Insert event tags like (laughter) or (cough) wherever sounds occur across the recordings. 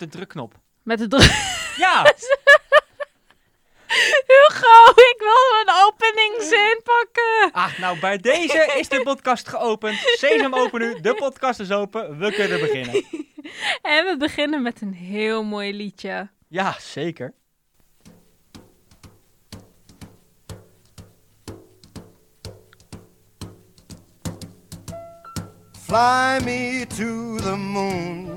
de drukknop. Met de druk. Ja! (laughs) Hugo, ik wil een openingzin pakken. ah, nou bij deze is de podcast geopend. Sesam open nu, de podcast is open. We kunnen beginnen. En we beginnen met een heel mooi liedje. Ja, zeker. Fly me to the moon,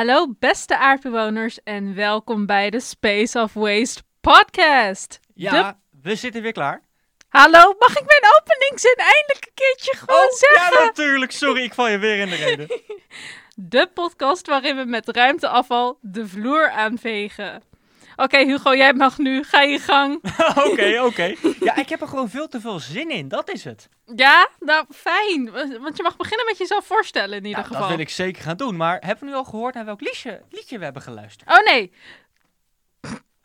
Hallo beste aardbewoners en welkom bij de Space of Waste podcast. Ja, De- we zitten weer klaar. Hallo, mag ik mijn openingzin eindelijk een keertje gewoon Oh, zeggen? ja natuurlijk. Sorry, ik val je weer in de reden. (laughs) De podcast waarin we met ruimteafval de vloer aanvegen. Oké Hugo, jij mag nu. Ga je gang. (laughs) Oké, oké. Ja, ik heb er gewoon veel te veel zin in. Dat is het. Ja, nou fijn. Want je mag beginnen met jezelf voorstellen in ieder Nou, geval. dat wil ik zeker gaan doen. Maar hebben we nu al gehoord naar welk liedje, liedje we hebben geluisterd? Oh nee.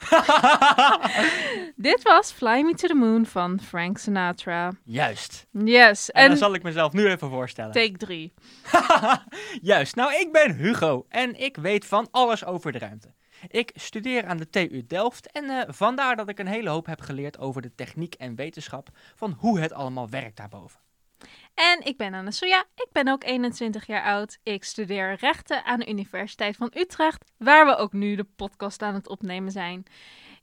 (laughs) Dit was Fly Me to the Moon van Frank Sinatra. Juist. Yes, En, en, dan zal ik mezelf nu even voorstellen. take 3. (laughs) Juist. Nou, ik ben Hugo en ik weet van alles over de ruimte. Ik studeer aan de TU Delft en eh, vandaar dat ik een hele hoop heb geleerd over de techniek en wetenschap van hoe het allemaal werkt daarboven. En ik ben Anna-Soja, ik ben ook 21 jaar oud. Ik studeer rechten aan de Universiteit van Utrecht, waar we ook nu de podcast aan het opnemen zijn.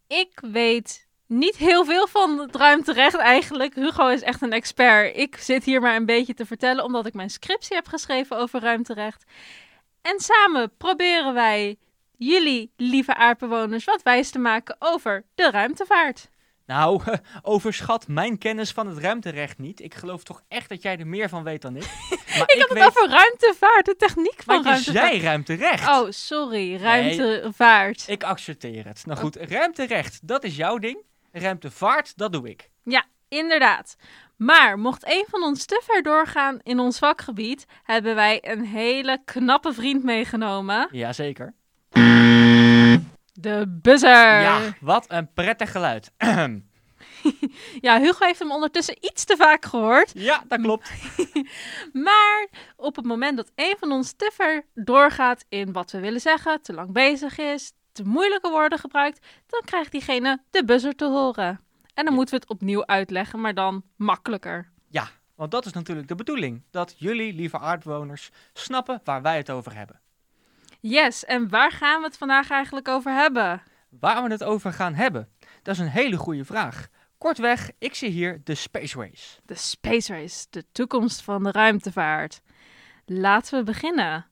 Ik weet niet heel veel van het ruimterecht eigenlijk. Hugo is echt een expert. Ik zit hier maar een beetje te vertellen omdat ik mijn scriptie heb geschreven over ruimterecht. En samen proberen wij jullie, lieve aardbewoners, wat wijs te maken over de ruimtevaart. Nou, (laughs) overschat mijn kennis van het ruimterecht niet. Ik geloof toch echt dat jij er meer van weet dan ik. (laughs) Maar Ik had het over ruimtevaart, de techniek van Want je zei ruimterecht. Oh, sorry, ruimtevaart. Ik accepteer het. Nou goed, ruimterecht, dat is jouw ding. Ruimtevaart, dat doe ik. Ja, inderdaad. Maar mocht een van ons te ver doorgaan in ons vakgebied, hebben wij een hele knappe vriend meegenomen. Jazeker. De buzzer. Ja, wat een prettig geluid. (clears throat) Ja, Hugo heeft hem ondertussen iets te vaak gehoord. ja, dat klopt. (laughs) Maar op het moment dat een van ons te ver doorgaat in wat we willen zeggen, te lang bezig is, te moeilijke woorden gebruikt, dan krijgt diegene de buzzer te horen. En dan moeten we het opnieuw uitleggen, maar dan makkelijker. Ja, want dat is natuurlijk de bedoeling. Dat jullie, lieve aardbewoners, snappen waar wij het over hebben. Yes, en waar gaan we het vandaag eigenlijk over hebben? Waar we het over gaan hebben, dat is een hele goede vraag. Kortweg, ik zie hier de Space Race. De Space Race, de toekomst van de ruimtevaart. Laten we beginnen.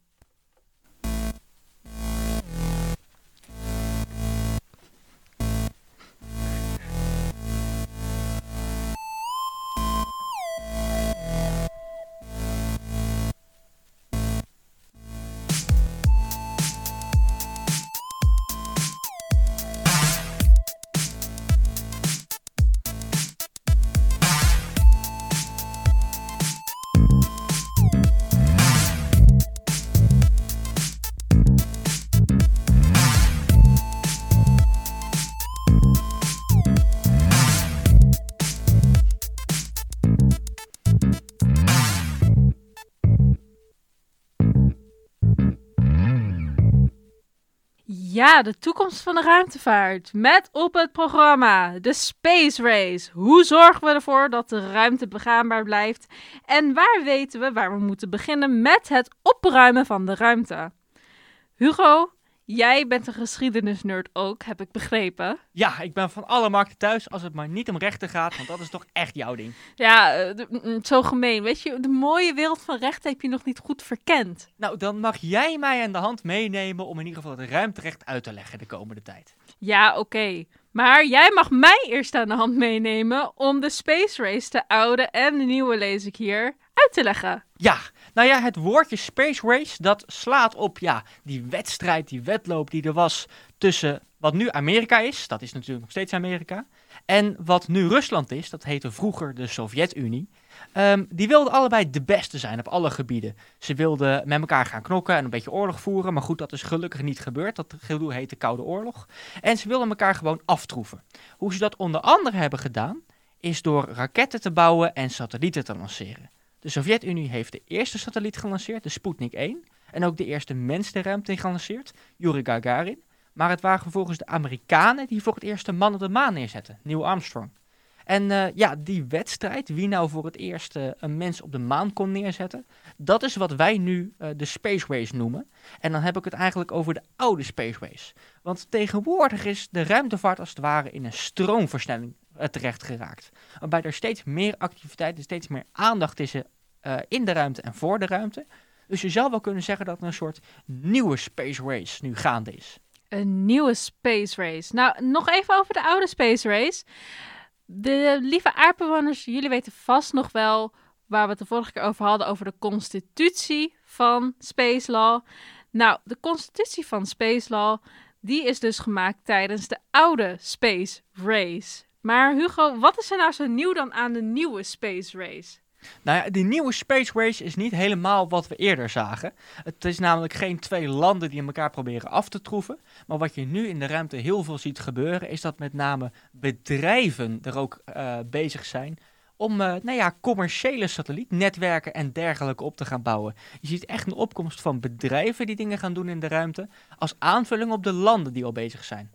Ja, de toekomst van de ruimtevaart. Met op het programma de Space Race. Hoe zorgen we ervoor dat de ruimte begaanbaar blijft? En waar weten we waar we moeten beginnen met het opruimen van de ruimte? Hugo, jij bent een geschiedenisnerd ook, heb ik begrepen. Ja, ik ben van alle markten thuis als het maar niet om rechten gaat, want dat is toch echt jouw ding. Ja, eh, mm, mm, zo gemeen. Weet je, de mooie wereld van rechten heb je nog niet goed verkend. Nou, dan mag jij mij aan de hand meenemen om in ieder geval het ruimterecht uit te leggen de komende tijd. Ja, oké. Maar jij mag mij eerst aan de hand meenemen om de Space Race, de oude en de nieuwe lees ik hier, Ja, nou ja, het woordje Space Race, dat slaat op ja, die wedstrijd, die wedloop die er was tussen wat nu Amerika is, dat is natuurlijk nog steeds Amerika, en wat nu Rusland is, dat heette vroeger de Sovjet-Unie. Ehm, die wilden allebei de beste zijn op alle gebieden. Ze wilden met elkaar gaan knokken en een beetje oorlog voeren, maar goed, dat is gelukkig niet gebeurd. Dat gedoe heet de Koude Oorlog. En ze wilden elkaar gewoon aftroeven. Hoe ze dat onder andere hebben gedaan, is door raketten te bouwen en satellieten te lanceren. De Sovjet-Unie heeft de eerste satelliet gelanceerd, de Sputnik 1. En ook de eerste mens de ruimte gelanceerd, Yuri Gagarin. Maar het waren vervolgens de Amerikanen die voor het eerst een man op de maan neerzetten, Neil Armstrong. En eh, ja, die wedstrijd, wie nou voor het eerst eh, een mens op de maan kon neerzetten, dat is wat wij nu eh, de Space Race noemen. En dan heb ik het eigenlijk over de oude Space Race. Want tegenwoordig is de ruimtevaart als het ware in een stroomversnelling terecht geraakt. Waarbij er steeds meer activiteit steeds meer aandacht is eh, in de ruimte en voor de ruimte. Dus je zou wel kunnen zeggen dat er een soort nieuwe Space Race nu gaande is. Een nieuwe Space Race. Nou, nog even over de oude Space Race. De lieve aardbewoners, jullie weten vast nog wel waar we het de vorige keer over hadden, over de constitutie van Space Law. Nou, de constitutie van Space Law, die is dus gemaakt tijdens de oude Space Race. Maar Hugo, wat is er nou zo nieuw dan aan de nieuwe Space Race? Nou ja, die nieuwe Space Race is niet helemaal wat we eerder zagen. Het is namelijk geen twee landen die elkaar proberen af te troeven. Maar wat je nu in de ruimte heel veel ziet gebeuren, is dat met name bedrijven er ook eh, bezig zijn om eh, nou ja, commerciële satellietnetwerken en dergelijke op te gaan bouwen. Je ziet echt een opkomst van bedrijven die dingen gaan doen in de ruimte, als aanvulling op de landen die al bezig zijn.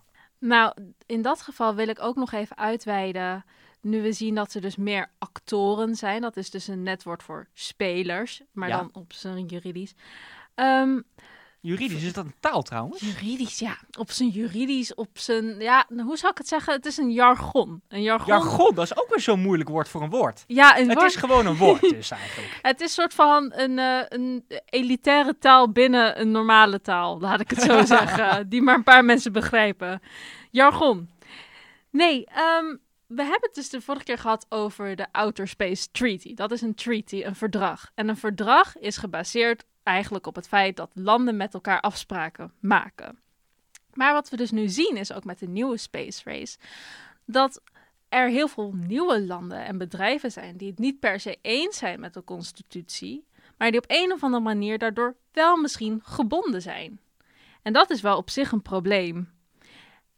Nou, in dat geval wil ik ook nog even uitweiden. Nu we zien dat er dus meer actoren zijn. Dat is dus een netwoord voor spelers. Maar Ja. dan op zijn juridisch. Ehm, Juridisch is dat een taal trouwens. juridisch, ja. Op zijn juridisch, op zijn... Ja, hoe zou ik het zeggen? Het is een jargon. Een jargon. Jargon, dat is ook weer zo'n moeilijk woord voor een woord. Ja, een Het woord- is gewoon een woord (laughs) dus eigenlijk. Het is een soort van een, eh, een elitaire taal binnen een normale taal, laat ik het zo (laughs) zeggen. Die maar een paar mensen begrijpen. Jargon. Nee, ehm, we hebben het dus de vorige keer gehad over de Outer Space Treaty. Dat is een treaty, een verdrag. En een verdrag is gebaseerd eigenlijk op het feit dat landen met elkaar afspraken maken. Maar wat we dus nu zien is ook met de nieuwe Space Race dat er heel veel nieuwe landen en bedrijven zijn die het niet per se eens zijn met de constitutie, maar die op een of andere manier daardoor wel misschien gebonden zijn. En dat is wel op zich een probleem.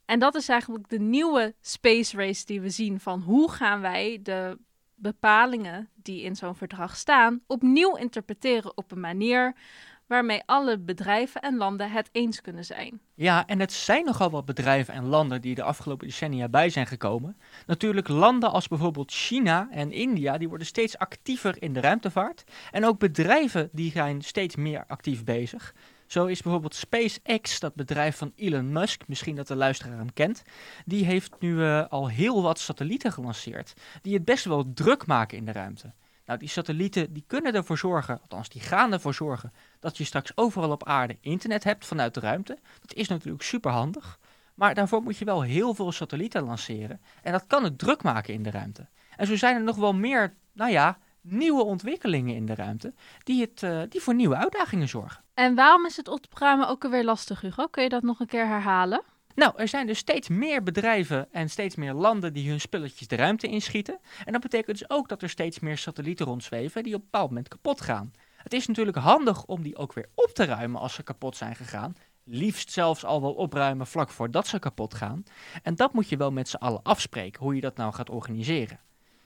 En dat is eigenlijk de nieuwe space race die we zien van hoe gaan wij de bepalingen die in zo'n verdrag staan opnieuw interpreteren op een manier waarmee alle bedrijven en landen het eens kunnen zijn. Ja, en het zijn nogal wat bedrijven en landen die de afgelopen decennia bij zijn gekomen. Natuurlijk landen als bijvoorbeeld China en India, die worden steeds actiever in de ruimtevaart. En ook bedrijven die zijn steeds meer actief bezig. Zo is bijvoorbeeld SpaceX, dat bedrijf van Elon Musk, misschien dat de luisteraar hem kent, die heeft nu eh, al heel wat satellieten gelanceerd, die het best wel druk maken in de ruimte. Nou, die satellieten die kunnen ervoor zorgen, althans die gaan ervoor zorgen, dat je straks overal op aarde internet hebt vanuit de ruimte. Dat is natuurlijk super handig. Maar daarvoor moet je wel heel veel satellieten lanceren. En dat kan het druk maken in de ruimte. En zo zijn er nog wel meer, nou ja, nieuwe ontwikkelingen in de ruimte. Die, het, eh, die voor nieuwe uitdagingen zorgen. En waarom is het opruimen ook alweer lastig, Hugo? Kun je dat nog een keer herhalen? Nou, er zijn dus steeds meer bedrijven en steeds meer landen die hun spulletjes de ruimte inschieten. En dat betekent dus ook dat er steeds meer satellieten rondzweven die op een bepaald moment kapot gaan. Het is natuurlijk handig om die ook weer op te ruimen als ze kapot zijn gegaan. Liefst zelfs al wel opruimen vlak voordat ze kapot gaan. En dat moet je wel met z'n allen afspreken, hoe je dat nou gaat organiseren.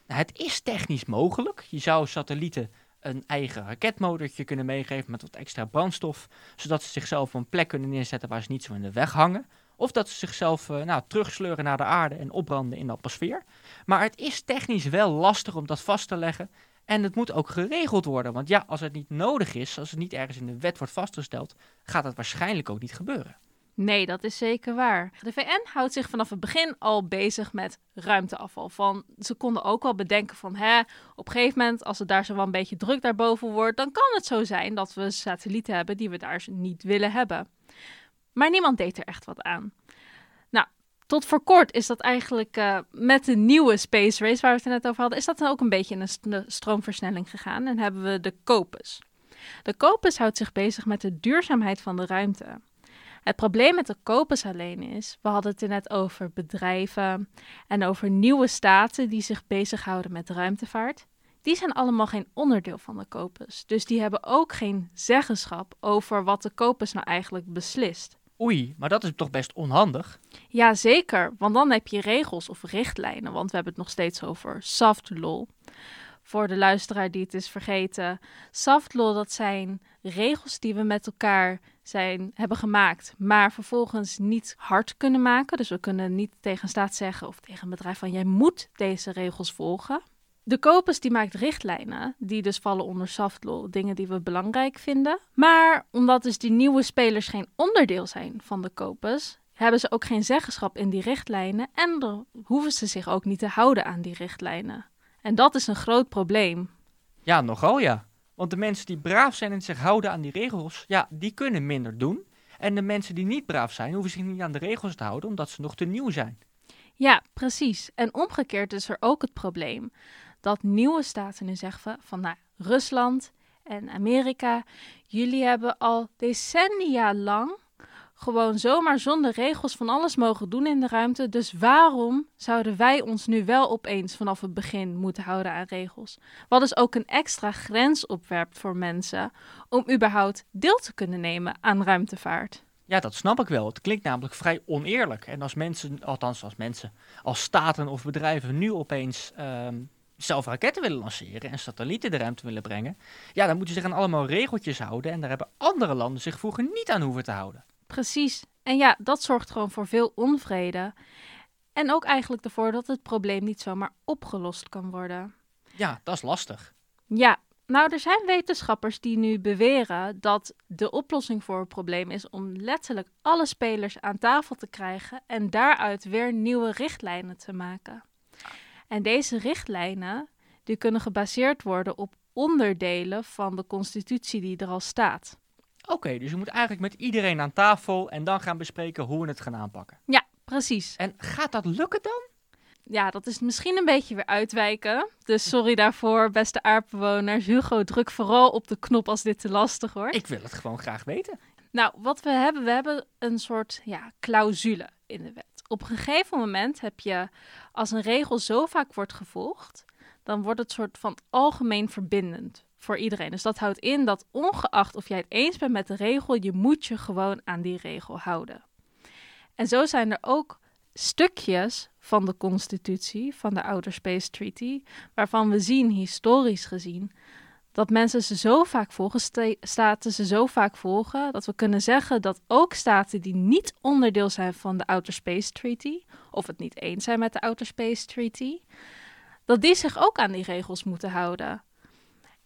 Nou, het is technisch mogelijk. Je zou satellieten een eigen raketmotortje kunnen meegeven met wat extra brandstof, zodat ze zichzelf op een plek kunnen neerzetten waar ze niet zo in de weg hangen. Of dat ze zichzelf uh, nou, terugsleuren naar de aarde en opbranden in de atmosfeer. Maar het is technisch wel lastig om dat vast te leggen. En het moet ook geregeld worden. Want ja, als het niet nodig is, als het niet ergens in de wet wordt vastgesteld, gaat het waarschijnlijk ook niet gebeuren. Nee, dat is zeker waar. De VN houdt zich vanaf het begin al bezig met ruimteafval. Van, ze konden ook wel bedenken van, hè, op een gegeven moment, als het daar zo wel een beetje druk daarboven wordt, dan kan het zo zijn dat we satellieten hebben die we daar niet willen hebben. Maar niemand deed er echt wat aan. Nou, tot voor kort is dat eigenlijk uh, met de nieuwe Space Race waar we het net over hadden, is dat dan ook een beetje in een stroomversnelling gegaan en hebben we de COPUS. De COPUS houdt zich bezig met de duurzaamheid van de ruimte. Het probleem met de COPUS alleen is, we hadden het er net over bedrijven en over nieuwe staten die zich bezighouden met ruimtevaart. Die zijn allemaal geen onderdeel van de COPUS. Dus die hebben ook geen zeggenschap over wat de COPUS nou eigenlijk beslist. Oei, maar dat is toch best onhandig? Ja, zeker. Want dan heb je regels of richtlijnen. Want we hebben het nog steeds over soft law. Voor de luisteraar die het is vergeten. Soft law, dat zijn regels die we met elkaar zijn, hebben gemaakt, maar vervolgens niet hard kunnen maken. Dus we kunnen niet tegen een staat zeggen of tegen een bedrijf van jij moet deze regels volgen. De COPUS die maakt richtlijnen, die dus vallen onder soft law, dingen die we belangrijk vinden. Maar omdat dus die nieuwe spelers geen onderdeel zijn van de COPUS, hebben ze ook geen zeggenschap in die richtlijnen en hoeven ze zich ook niet te houden aan die richtlijnen. En dat is een groot probleem. Ja, nogal ja. Want de mensen die braaf zijn en zich houden aan die regels, ja, die kunnen minder doen. En de mensen die niet braaf zijn, hoeven zich niet aan de regels te houden, omdat ze nog te nieuw zijn. Ja, precies. En omgekeerd is er ook het probleem dat nieuwe staten nu zeggen van, nou, Rusland en Amerika, jullie hebben al decennia lang gewoon zomaar zonder regels van alles mogen doen in de ruimte. Dus waarom zouden wij ons nu wel opeens vanaf het begin moeten houden aan regels? Wat dus ook een extra grens opwerpt voor mensen om überhaupt deel te kunnen nemen aan ruimtevaart. Ja, dat snap ik wel. Het klinkt namelijk vrij oneerlijk. En als mensen, althans als mensen, als staten of bedrijven nu opeens ehm, zelf raketten willen lanceren en satellieten de ruimte willen brengen, ja, dan moeten ze zich aan allemaal regeltjes houden. En daar hebben andere landen zich vroeger niet aan hoeven te houden. Precies. En ja, dat zorgt gewoon voor veel onvrede. En ook eigenlijk ervoor dat het probleem niet zomaar opgelost kan worden. Ja, dat is lastig. Ja, nou, er zijn wetenschappers die nu beweren dat de oplossing voor het probleem is om letterlijk alle spelers aan tafel te krijgen en daaruit weer nieuwe richtlijnen te maken. En deze richtlijnen die kunnen gebaseerd worden op onderdelen van de constitutie die er al staat. Oké, dus je moet eigenlijk met iedereen aan tafel en dan gaan bespreken hoe we het gaan aanpakken. Ja, precies. En gaat dat lukken dan? Ja, dat is misschien een beetje weer uitwijken. Dus sorry daarvoor, beste aardbewoners. Hugo, druk vooral op de knop als dit te lastig wordt. Ik wil het gewoon graag weten. Nou, wat we hebben, we hebben een soort ja, clausule in de wet. Op een gegeven moment heb je, als een regel zo vaak wordt gevolgd, dan wordt het soort van algemeen verbindend voor iedereen. Dus dat houdt in dat ongeacht of jij het eens bent met de regel, je moet je gewoon aan die regel houden. En zo zijn er ook stukjes van de constitutie, van de Outer Space Treaty, waarvan we zien, historisch gezien, dat mensen ze zo vaak volgen, staten ze zo vaak volgen, dat we kunnen zeggen dat ook staten die niet onderdeel zijn van de Outer Space Treaty, of het niet eens zijn met de Outer Space Treaty, dat die zich ook aan die regels moeten houden.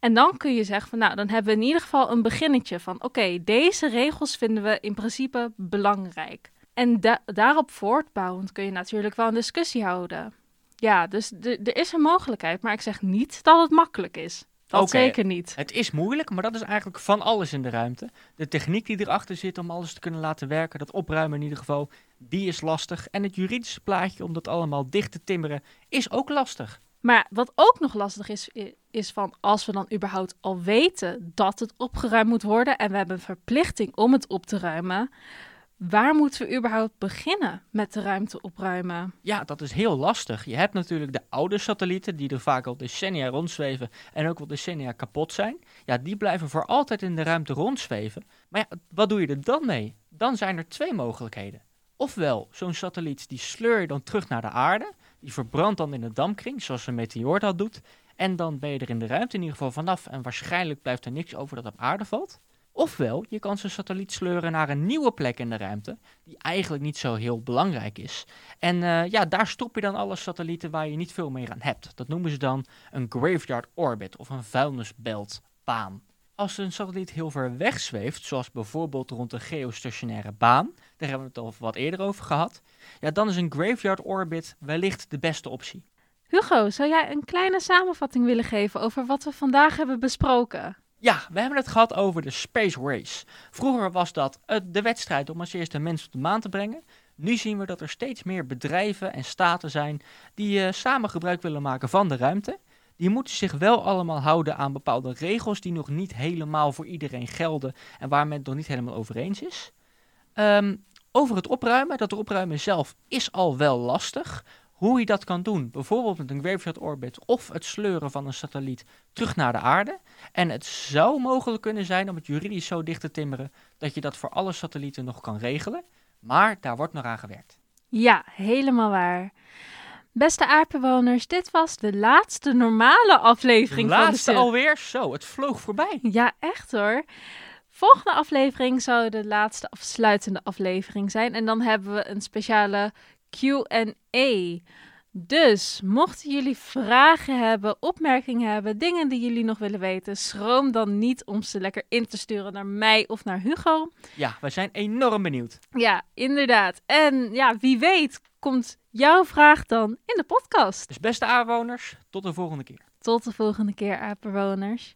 En dan kun je zeggen van nou, dan hebben we in ieder geval een beginnetje van oké, deze regels vinden we in principe belangrijk. En daarop voortbouwend kun je natuurlijk wel een discussie houden. Ja, dus er is een mogelijkheid, maar ik zeg niet dat het makkelijk is. Dat zeker niet. Het is moeilijk, maar dat is eigenlijk van alles in de ruimte. De techniek die erachter zit om alles te kunnen laten werken, dat opruimen in ieder geval, die is lastig. En het juridische plaatje om dat allemaal dicht te timmeren, is ook lastig. Maar wat ook nog lastig is, is van als we dan überhaupt al weten dat het opgeruimd moet worden en we hebben een verplichting om het op te ruimen, waar moeten we überhaupt beginnen met de ruimte opruimen? Ja, dat is heel lastig. Je hebt natuurlijk de oude satellieten die er vaak al decennia rondzweven en ook al decennia kapot zijn. Ja, die blijven voor altijd in de ruimte rondzweven. Maar ja, wat doe je er dan mee? Dan zijn er twee mogelijkheden. Ofwel, zo'n satelliet die sleur je dan terug naar de aarde die verbrandt dan in de dampkring, zoals een meteoor dat doet. En dan ben je er in de ruimte in ieder geval vanaf en waarschijnlijk blijft er niks over dat op aarde valt. Ofwel, je kan zijn satelliet sleuren naar een nieuwe plek in de ruimte, die eigenlijk niet zo heel belangrijk is. En eh, ja, daar stop je dan alle satellieten waar je niet veel meer aan hebt. Dat noemen ze dan een graveyard orbit of een vuilnisbeltbaan. Als een satelliet heel ver weg zweeft, zoals bijvoorbeeld rond de geostationaire baan, daar hebben we het al wat eerder over gehad, ja, dan is een graveyard orbit wellicht de beste optie. Hugo, zou jij een kleine samenvatting willen geven over wat we vandaag hebben besproken? Ja, we hebben het gehad over de Space Race. Vroeger was dat uh, de wedstrijd om als eerste mensen op de maan te brengen. Nu zien we dat er steeds meer bedrijven en staten zijn die uh, samen gebruik willen maken van de ruimte. Die moeten zich wel allemaal houden aan bepaalde regels die nog niet helemaal voor iedereen gelden en waar men het nog niet helemaal over eens is. Um, over het opruimen, dat opruimen zelf is al wel lastig. Hoe je dat kan doen, bijvoorbeeld met een graveyard orbit of het sleuren van een satelliet terug naar de aarde. En het zou mogelijk kunnen zijn om het juridisch zo dicht te timmeren dat je dat voor alle satellieten nog kan regelen. Maar daar wordt nog aan gewerkt. Ja, helemaal waar. Beste aardbewoners, dit was de laatste normale aflevering laatste van de alweer? Zo, het vloog voorbij. Ja, echt hoor. Volgende aflevering zou de laatste afsluitende aflevering zijn. En dan hebben we een speciale QA. Dus mochten jullie vragen hebben, opmerkingen hebben, dingen die jullie nog willen weten, schroom dan niet om ze lekker in te sturen naar mij of naar Hugo. Ja, we zijn enorm benieuwd. Ja, inderdaad. En ja, wie weet komt jouw vraag dan in de podcast. Dus beste aardbewoners, tot de volgende keer. Tot de volgende keer, aardbewoners.